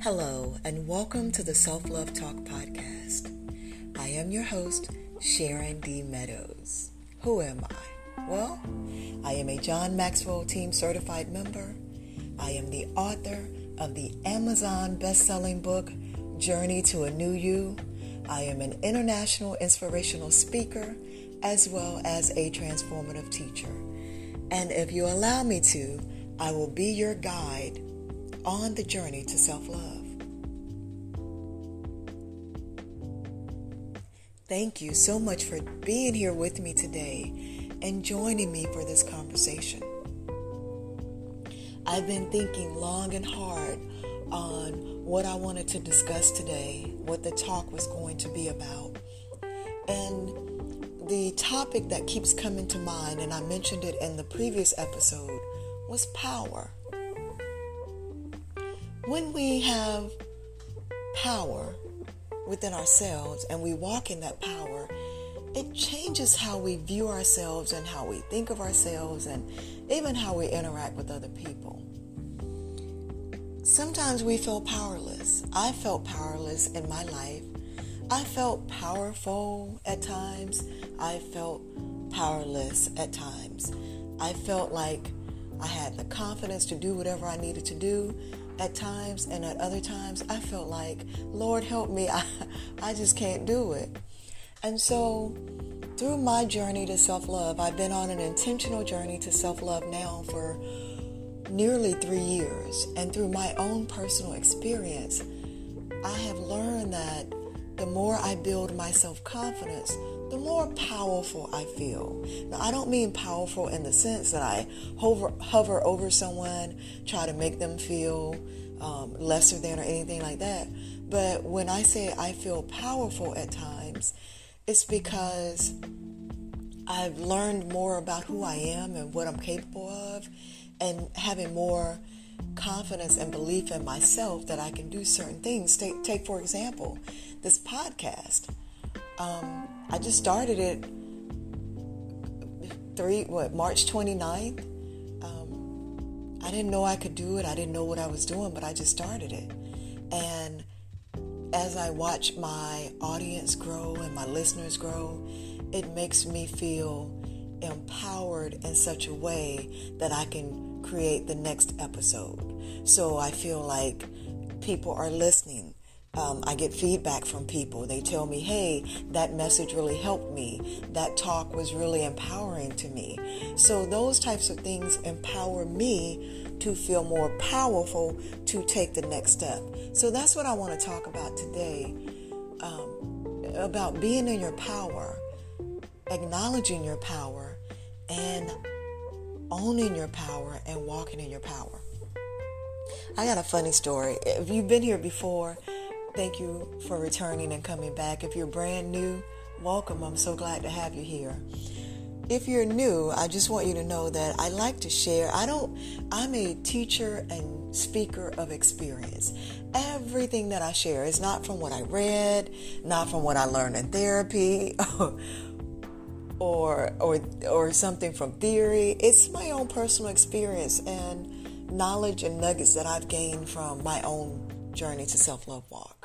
Hello, and welcome to the Self Love Talk podcast. I am your host, Sharon D. Meadows. Who am I? Well, I am a John Maxwell Team Certified member. I am the author of the Amazon best-selling book, Journey to a New You. I am an international inspirational speaker as well as a transformative teacher. And if you allow me to, I will be your guide on the journey to self love. Thank you so much for being here with me today and joining me for this conversation. I've been thinking long and hard on what I wanted to discuss today, what the talk was going to be about. And the topic that keeps coming to mind, and I mentioned it in the previous episode, was power. When we have power within ourselves and we walk in that power, it changes how we view ourselves and how we think of ourselves and even how we interact with other people. Sometimes we feel powerless. I felt powerless in my life. I felt powerful at times. I felt powerless at times. I felt like I had the confidence to do whatever I needed to do at times, and at other times, I felt like, Lord, help me. I, I just can't do it. And so, through my journey to self love, I've been on an intentional journey to self love now for nearly three years. And through my own personal experience, I have learned that the more I build my self confidence, the more powerful I feel. Now, I don't mean powerful in the sense that I hover, hover over someone, try to make them feel um, lesser than or anything like that. But when I say I feel powerful at times, it's because I've learned more about who I am and what I'm capable of, and having more confidence and belief in myself that I can do certain things. Take, take for example, this podcast. Um, I just started it three what March 29th. Um, I didn't know I could do it. I didn't know what I was doing, but I just started it. And as I watch my audience grow and my listeners grow, it makes me feel empowered in such a way that I can create the next episode. So I feel like people are listening um, I get feedback from people. They tell me, hey, that message really helped me. That talk was really empowering to me. So, those types of things empower me to feel more powerful to take the next step. So, that's what I want to talk about today um, about being in your power, acknowledging your power, and owning your power and walking in your power. I got a funny story. If you've been here before, Thank you for returning and coming back. If you're brand new, welcome. I'm so glad to have you here. If you're new, I just want you to know that I like to share. I don't, I'm a teacher and speaker of experience. Everything that I share is not from what I read, not from what I learned in therapy. or or or something from theory. It's my own personal experience and knowledge and nuggets that I've gained from my own journey to self-love walk.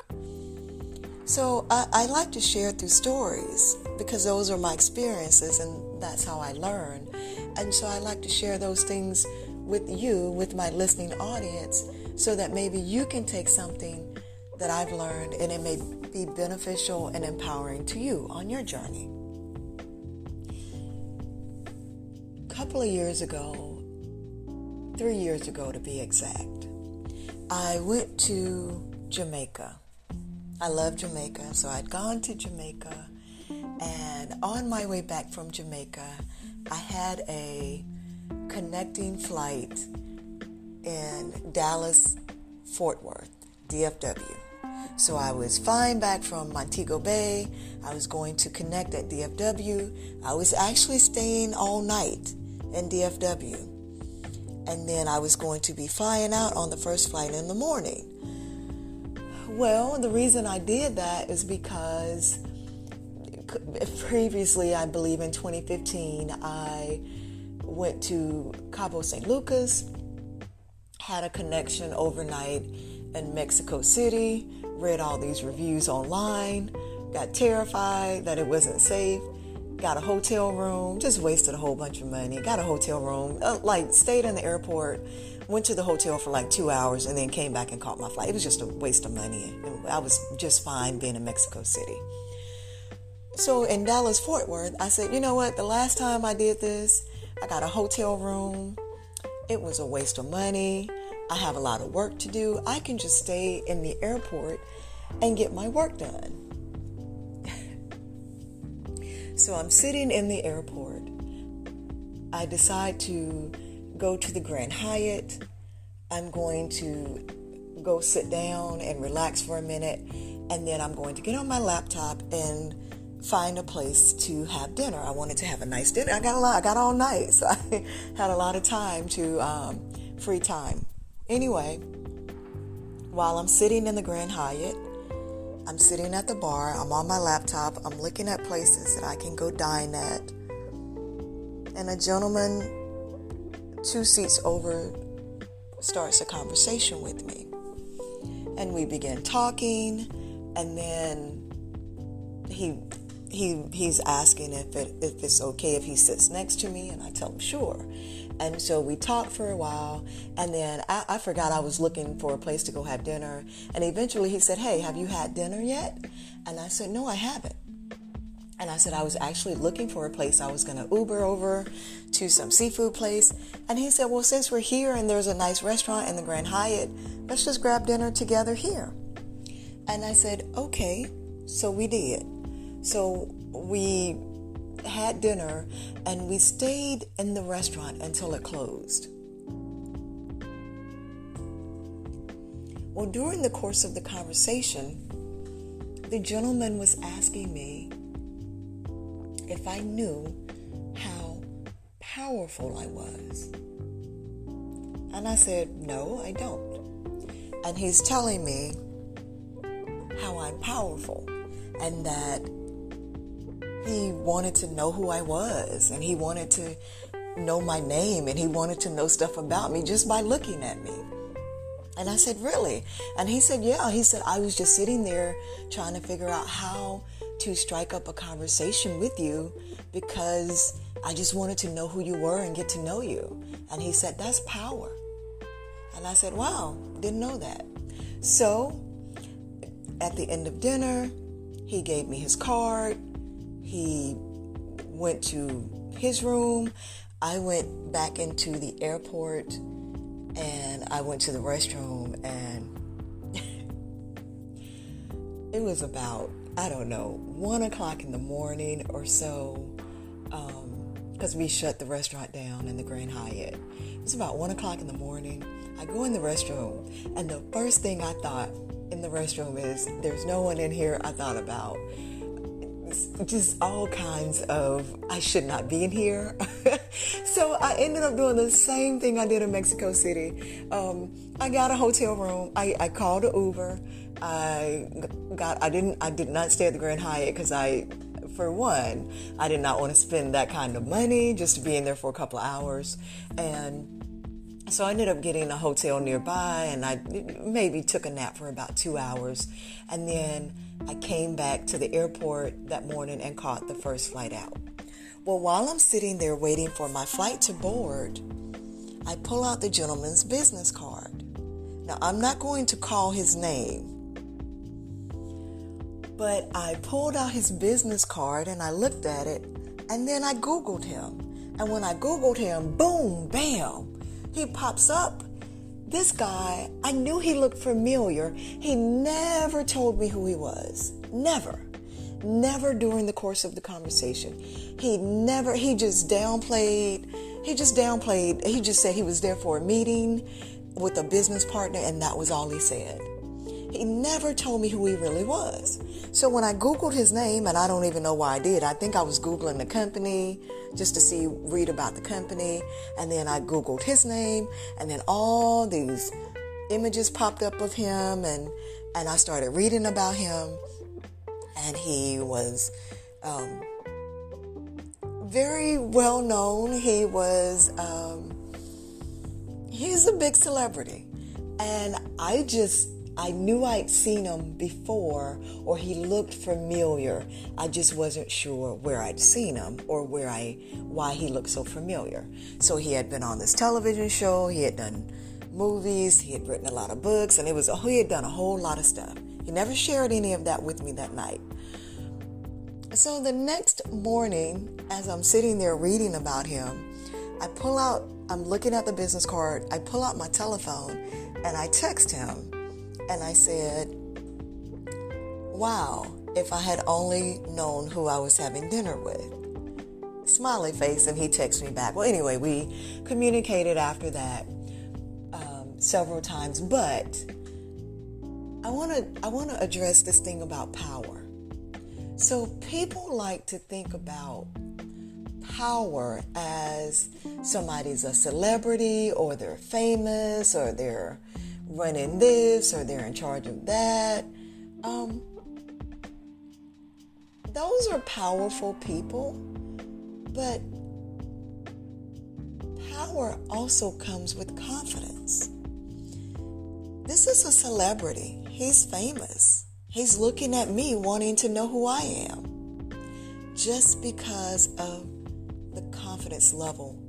So I, I, like to share through stories because those are my experiences and that's how I learn. And so I like to share those things with you, with my listening audience, so that maybe you can take something that I've learned and it may be beneficial and empowering to you on your journey. A couple of years ago, three years ago to be exact, I went to Jamaica I love Jamaica, so I'd gone to Jamaica, and on my way back from Jamaica, I had a connecting flight in Dallas, Fort Worth, DFW. So I was flying back from Montego Bay. I was going to connect at DFW. I was actually staying all night in DFW. And then I was going to be flying out on the first flight in the morning. Well, the reason I did that is because previously, I believe in 2015, I went to Cabo San Lucas, had a connection overnight, in Mexico City, read all these reviews online, got terrified that it wasn't safe, got a hotel room, just wasted a whole bunch of money, got a hotel room, uh, like stayed in the airport, went to the hotel for like two hours, and then came back and caught my flight. It was just a waste of money. I was just fine being in Mexico City. So in Dallas Fort Worth, I said, you know what? The last time I did this, I got a hotel room. It was a waste of money. I have a lot of work to do. I can just stay in the airport and get my work done. So I'm sitting in the airport. I decide to go to the Grand Hyatt. I'm going to go sit down and relax for a minute, and then I'm going to get on my laptop and find a place to have dinner. I wanted to have a nice dinner. I got a lot. I got all night, so I had a lot of time to um, free time. Anyway, while I'm sitting in the Grand Hyatt, I'm sitting at the bar. I'm on my laptop. I'm looking at places that I can go dine at, and a gentleman two seats over starts a conversation with me, and we begin talking, and then he he he's asking if it if it's okay if he sits next to me, and I tell him sure. And so we talked for a while, and then I, I, forgot I was looking for a place to go have dinner. And eventually he said, Hey, have you had dinner yet? And I said, No, I haven't. And I said, I was actually looking for a place. I was going to Uber over to some seafood place. And he said, Well, since we're here and there's a nice restaurant in the Grand Hyatt, let's just grab dinner together here. And I said, Okay. So we did. So we had dinner and we stayed in the restaurant until it closed. Well, during the course of the conversation, the gentleman was asking me if I knew how powerful I was. And I said, No, I don't. And he's telling me how I'm powerful and that he wanted to know who I was and he wanted to know my name and he wanted to know stuff about me just by looking at me. And I said, Really? And he said, Yeah. He said, I was just sitting there trying to figure out how to strike up a conversation with you because I just wanted to know who you were and get to know you. And he said, That's power. And I said, Wow, didn't know that. So at the end of dinner, he gave me his card he went to his room. I went back into the airport and I went to the restroom and it was about, I don't know, one o'clock in the morning or so. because um, we shut the restaurant down in the Grand Hyatt. It's about one o'clock in the morning. I go in the restroom, and the first thing I thought in the restroom is, There's no one in here. I thought about just all kinds of I should not be in here. so I ended up doing the same thing I did in Mexico City. Um, I got a hotel room. I, I called an Uber. I got I didn't I did not stay at the Grand Hyatt because I for one I did not want to spend that kind of money just to be in there for a couple of hours and so I ended up getting a hotel nearby and I maybe took a nap for about two hours and then I came back to the airport that morning and caught the first flight out. Well, while I'm sitting there waiting for my flight to board, I pull out the gentleman's business card. Now, I'm not going to call his name, but I pulled out his business card and I looked at it and then I Googled him. And when I Googled him, boom, bam, he pops up this guy, I knew he looked familiar. He never told me who he was. Never. Never during the course of the conversation. He never, he just downplayed, he just downplayed, he just said he was there for a meeting with a business partner, and that was all he said. He never told me who he really was. So when I Googled his name, and I don't even know why I did, I think I was Googling the company just to see, read about the company. And then I Googled his name, and then all these images popped up of him, and, and I started reading about him. And he was um, very well known. He was, um, he's a big celebrity. And I just I knew I'd seen him before or he looked familiar. I just wasn't sure where I'd seen him or where I why he looked so familiar. So he had been on this television show, he had done movies, he had written a lot of books, and it was he had done a whole lot of stuff. He never shared any of that with me that night. So the next morning, as I'm sitting there reading about him, I pull out, I'm looking at the business card, I pull out my telephone and I text him and I said, Wow, if I had only known who I was having dinner with. Smiley face, and he texts me back. Well, anyway, we communicated after that um, several times, but I want to I want to address this thing about power. So people like to think about power as somebody's a celebrity or they're famous or they're running this or they're in charge of that. Um, those are powerful people, but power also comes with confidence. This is a celebrity. He's famous. He's looking at me wanting to know who I am just because of the confidence level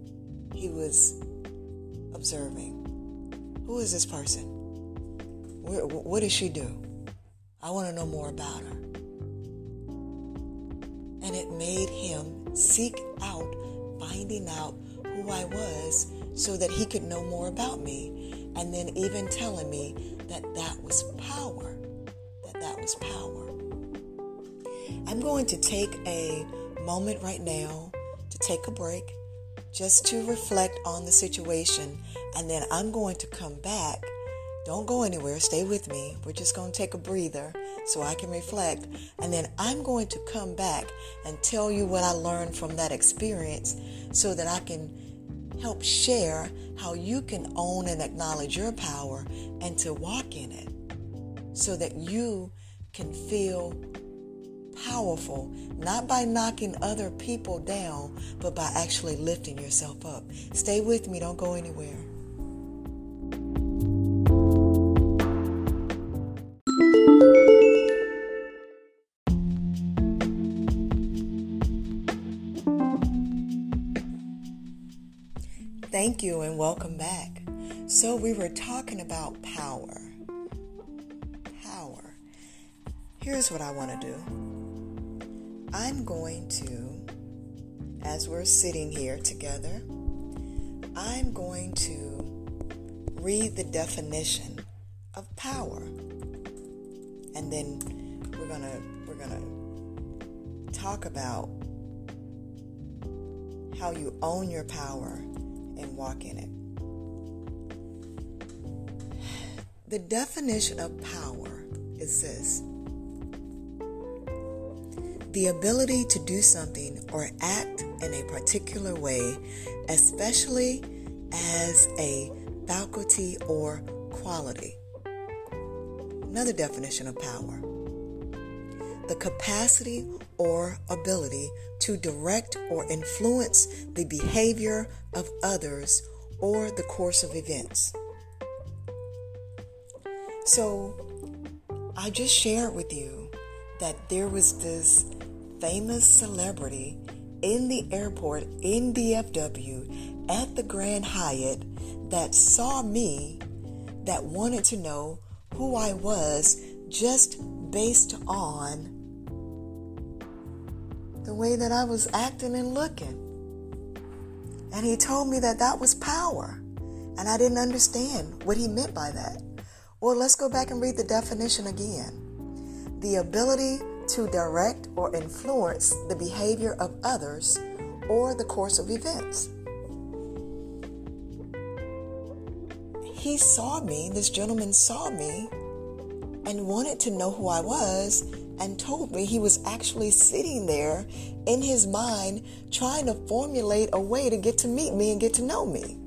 he was observing. Who is this person? Where, what does she do? I want to know more about her. And it made him seek out finding out who I was so that he could know more about me. And then even telling me that that was power that that was power. I'm going to take a moment right now to take a break just to reflect on the situation, and then I'm going to come back. Don't go anywhere, stay with me. We're just going to take a breather so I can reflect, and then I'm going to come back and tell you what I learned from that experience so that I can help share how you can own and acknowledge your power and to walk in it so that you can feel powerful, not by knocking other people down, but by actually lifting yourself up. Stay with me, don't go anywhere. Thank you and welcome back. So, we were talking about power. Power. Here's what I want to do I'm going to, as we're sitting here together, I'm going to read the definition of power. And then we're going to we're going to talk about how you own your power and walk in it. The definition of power is this the ability to do something or act in a particular way, especially as a faculty or quality. Another definition of power the capacity or ability to direct or influence the behavior of others or the course of events. So, I just shared with you that there was this famous celebrity in the airport in DFW at the Grand Hyatt that saw me, that wanted to know who I was just based on the way that I was acting and looking. And he told me that that was power. And I didn't understand what he meant by that. Well, let's go back and read the definition again. The ability to direct or influence the behavior of others or the course of events. He saw me, this gentleman saw me, and wanted to know who I was and told me he was actually sitting there in his mind trying to formulate a way to get to meet me and get to know me.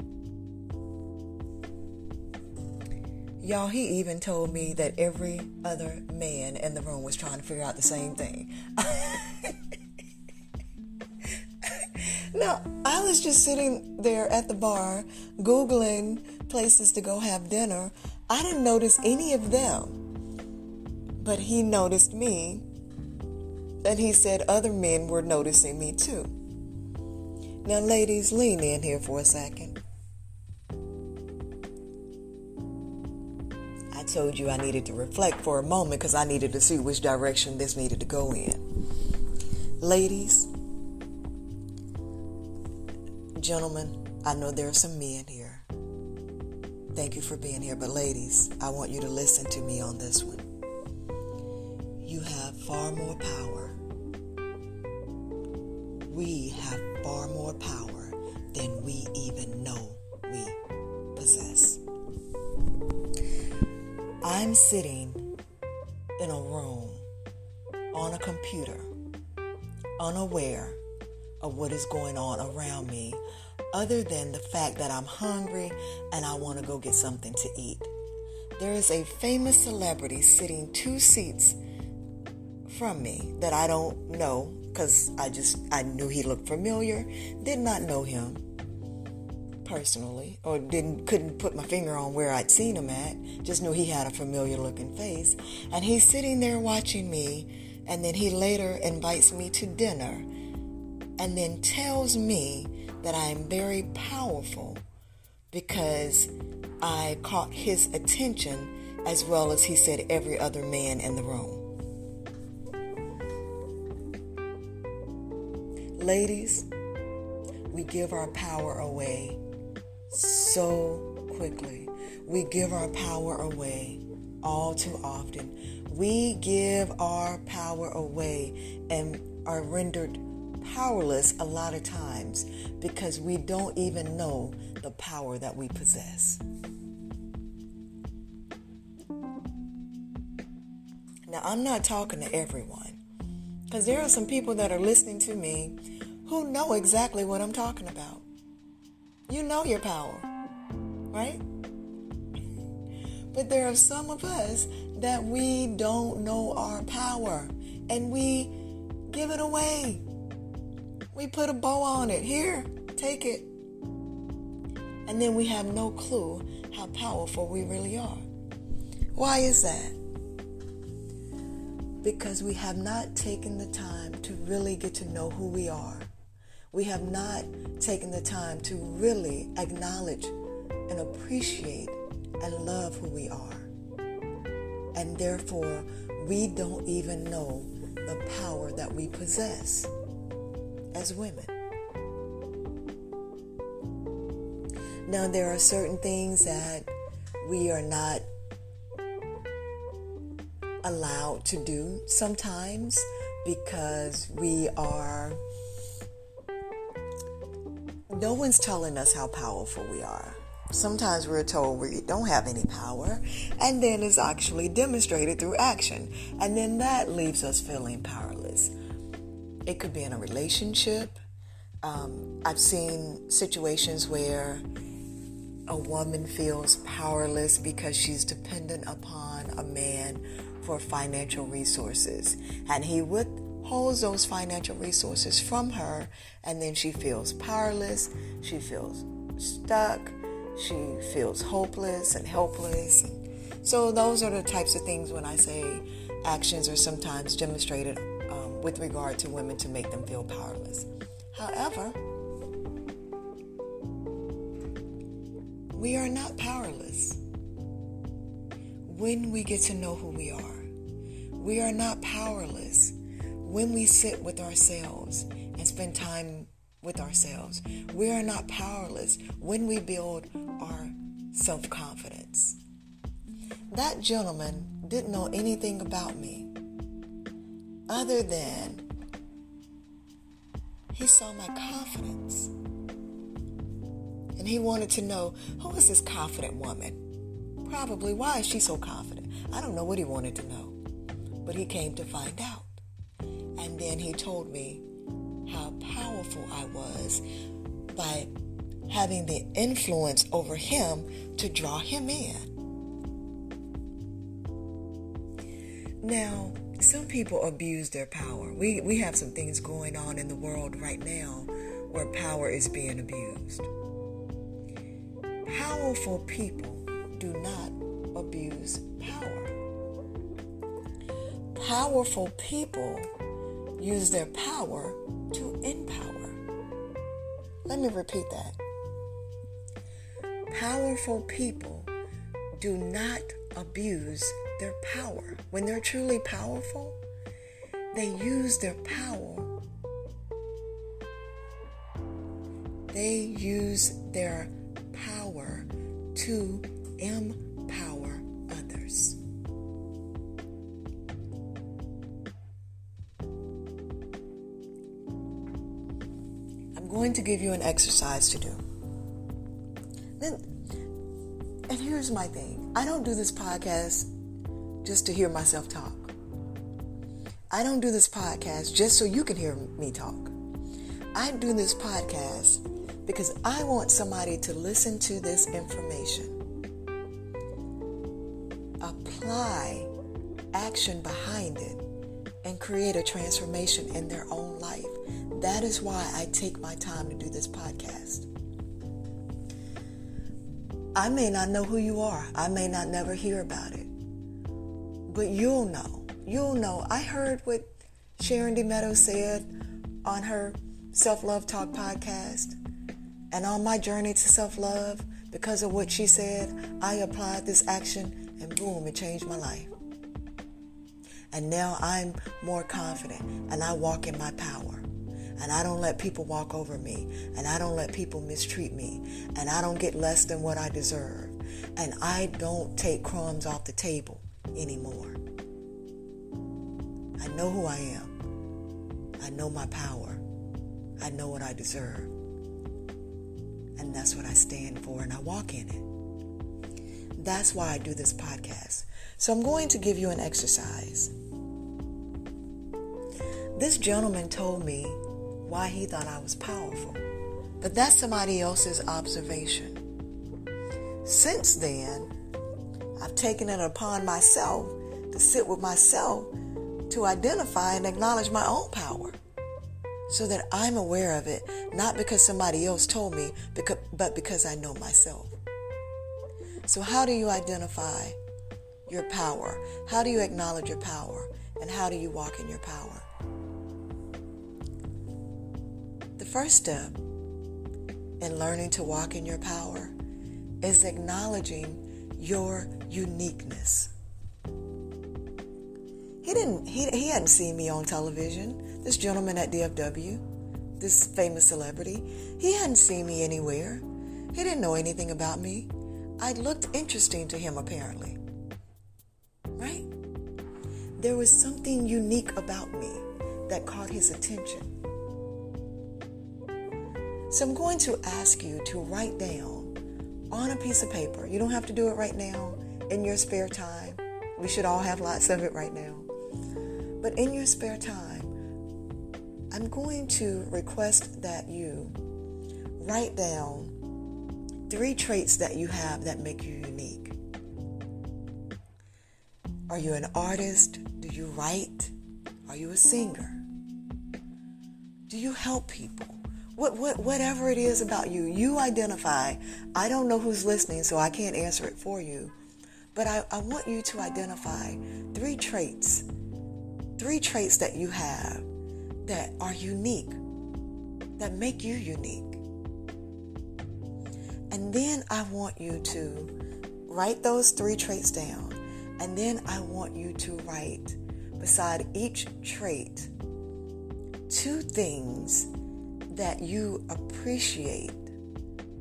Y'all, he even told me that every other man in the room was trying to figure out the same thing. now, I was just sitting there at the bar, Googling places to go have dinner, I didn't notice any of them. But he noticed me, and he said other men were noticing me too. Now, ladies, lean in here for a second. I told you I needed to reflect for a moment because I needed to see which direction this needed to go in. Ladies, gentlemen, I know there are some men here. Thank you for being here, but ladies, I want you to listen to me on this one. Far more power. We have far more power than we even know we possess. I'm sitting in a room on a computer, unaware of what is going on around me, other than the fact that I'm hungry and I want to go get something to eat. There is a famous celebrity sitting two seats from me that I don't know because I just I knew he looked familiar, did not know him personally or didn't couldn't put my finger on where I'd seen him at, just knew he had a familiar looking face. And he's sitting there watching me and then he later invites me to dinner and then tells me that I am very powerful because I caught his attention as well as he said every other man in the room. Ladies, we give our power away so quickly. We give our power away all too often. We give our power away and are rendered powerless a lot of times because we don't even know the power that we possess. Now, I'm not talking to everyone because there are some people that are listening to me who know exactly what I'm talking about. You know your power, right? But there are some of us that we don't know our power and we give it away. We put a bow on it. Here, take it. And then we have no clue how powerful we really are. Why is that? Because we have not taken the time to really get to know who we are. We have not taken the time to really acknowledge and appreciate and love who we are. And therefore, we don't even know the power that we possess as women. Now, there are certain things that we are not allowed to do sometimes because we are. No one's telling us how powerful we are. Sometimes we're told we don't have any power, and then it's actually demonstrated through action, and then that leaves us feeling powerless. It could be in a relationship. Um, I've seen situations where a woman feels powerless because she's dependent upon a man for financial resources, and he withholds those financial resources from her, and then she feels powerless, she feels stuck, she feels hopeless and helpless. So, those are the types of things when I say actions are sometimes demonstrated um, with regard to women to make them feel powerless. However, we are not powerless when we get to know who we are. We are not powerless when we sit with ourselves and spend time with ourselves. We are not powerless when we build our self confidence. That gentleman didn't know anything about me other than he saw my confidence. And he wanted to know who is this confident woman? Probably why is she so confident? I don't know what he wanted to know. But he came to find out. And then he told me how powerful I was by having the influence over him to draw him in. Now, some people abuse their power. We, we have some things going on in the world right now where power is being abused. Powerful people do not abuse power. Powerful people use their power to empower. Let me repeat that. Powerful people do not abuse their power. When they're truly powerful, they use their power. They use their power to empower going to give you an exercise to do. Then, and here's my thing I don't do this podcast just to hear myself talk. I don't do this podcast just so you can hear me talk. I do this podcast because I want somebody to listen to this information, apply action behind it, and create a transformation in their own life. That is why I take my time to do this podcast. I may not know who you are. I may not never hear about it. But you'll know. You'll know. I heard what Sharon D. Meadows said on her Self Love Talk podcast. And on my journey to self love, because of what she said, I applied this action and boom, it changed my life. And now I'm more confident and I walk in my power. And I don't let people walk over me. And I don't let people mistreat me. And I don't get less than what I deserve. And I don't take crumbs off the table anymore. I know who I am. I know my power. I know what I deserve. And that's what I stand for, and I walk in it. That's why I do this podcast. So I'm going to give you an exercise. This gentleman told me why he thought I was powerful, but that's somebody else's observation. Since then, I've taken it upon myself to sit with myself to identify and acknowledge my own power so that I'm aware of it, not because somebody else told me, but because I know myself. So, how do you identify your power? How do you acknowledge your power? And how do you walk in your power? First step in learning to walk in your power is acknowledging your uniqueness. He didn't he, he hadn't seen me on television this gentleman at DFW, this famous celebrity, he hadn't seen me anywhere. He didn't know anything about me. I looked interesting to him, apparently. Right? There was something unique about me that caught his attention. So I'm going to ask you to write down on a piece of paper. You don't have to do it right now, in your spare time. We should all have lots of it right now. But in your spare time, I'm going to request that you write down three traits that you have that make you unique. Are you an artist? Do you write? Are you a singer? Do you help people? What, what, whatever it is about you, you identify. I don't know who's listening, so I can't answer it for you. But I, I want you to identify three traits, three traits that you have that are unique, that make you unique. And then I want you to write those three traits down. And then I want you to write beside each trait two things that you appreciate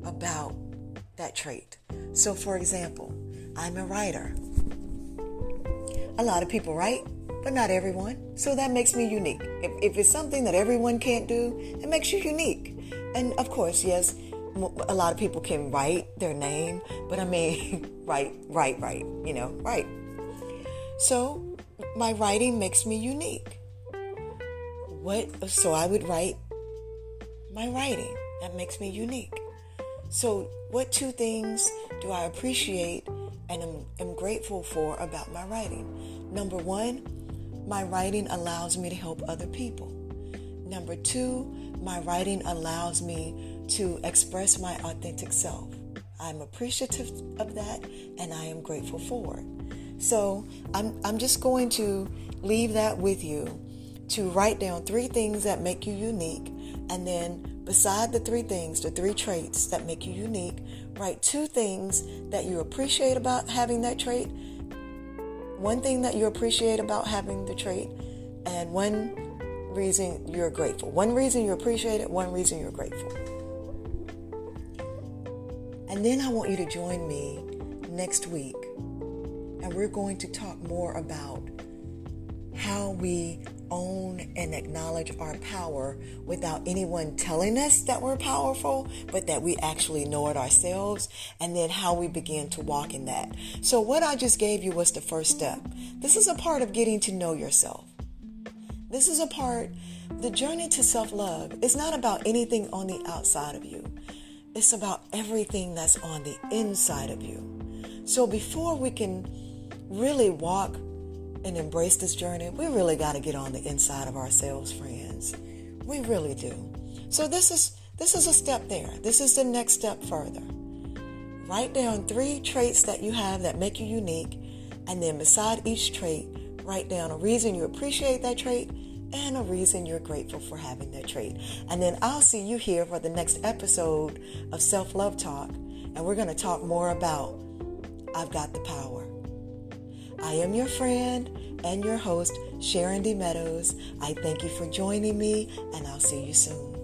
about that trait. So, for example, I'm a writer. A lot of people write, but not everyone. So that makes me unique. If, if it's something that everyone can't do, it makes you unique. And of course, yes, a lot of people can write their name, but I mean, write, write, write, you know, write. So my writing makes me unique. What, so I would write my writing. That makes me unique. So, what two things do I appreciate and am, am grateful for about my writing? Number one, my writing allows me to help other people. Number two, my writing allows me to express my authentic self. I'm appreciative of that and I am grateful for it. So I'm, I'm just going to leave that with you to write down three things that make you unique. And then, beside the three things, the three traits that make you unique, write two things that you appreciate about having that trait, one thing that you appreciate about having the trait, and one reason you're grateful. One reason you appreciate it, one reason you're grateful. And then I want you to join me next week, and we're going to talk more about how we own and acknowledge our power without anyone telling us that we're powerful, but that we actually know it ourselves, and then how we begin to walk in that. So, what I just gave you was the first step. This is a part of getting to know yourself. This is a part, the journey to self love is not about anything on the outside of you, it's about everything that's on the inside of you. So, before we can really walk and embrace this journey, we really got to get on the inside of ourselves, friends. We really do. So this is this is a step there. This is the next step further. Write down three traits that you have that make you unique, and then beside each trait, write down a reason you appreciate that trait and a reason you're grateful for having that trait. And then I'll see you here for the next episode of Self Love Talk, and we're going to talk more about I've Got the Power. I am your friend and your host, Sharon D. Meadows. I thank you for joining me, and I'll see you soon.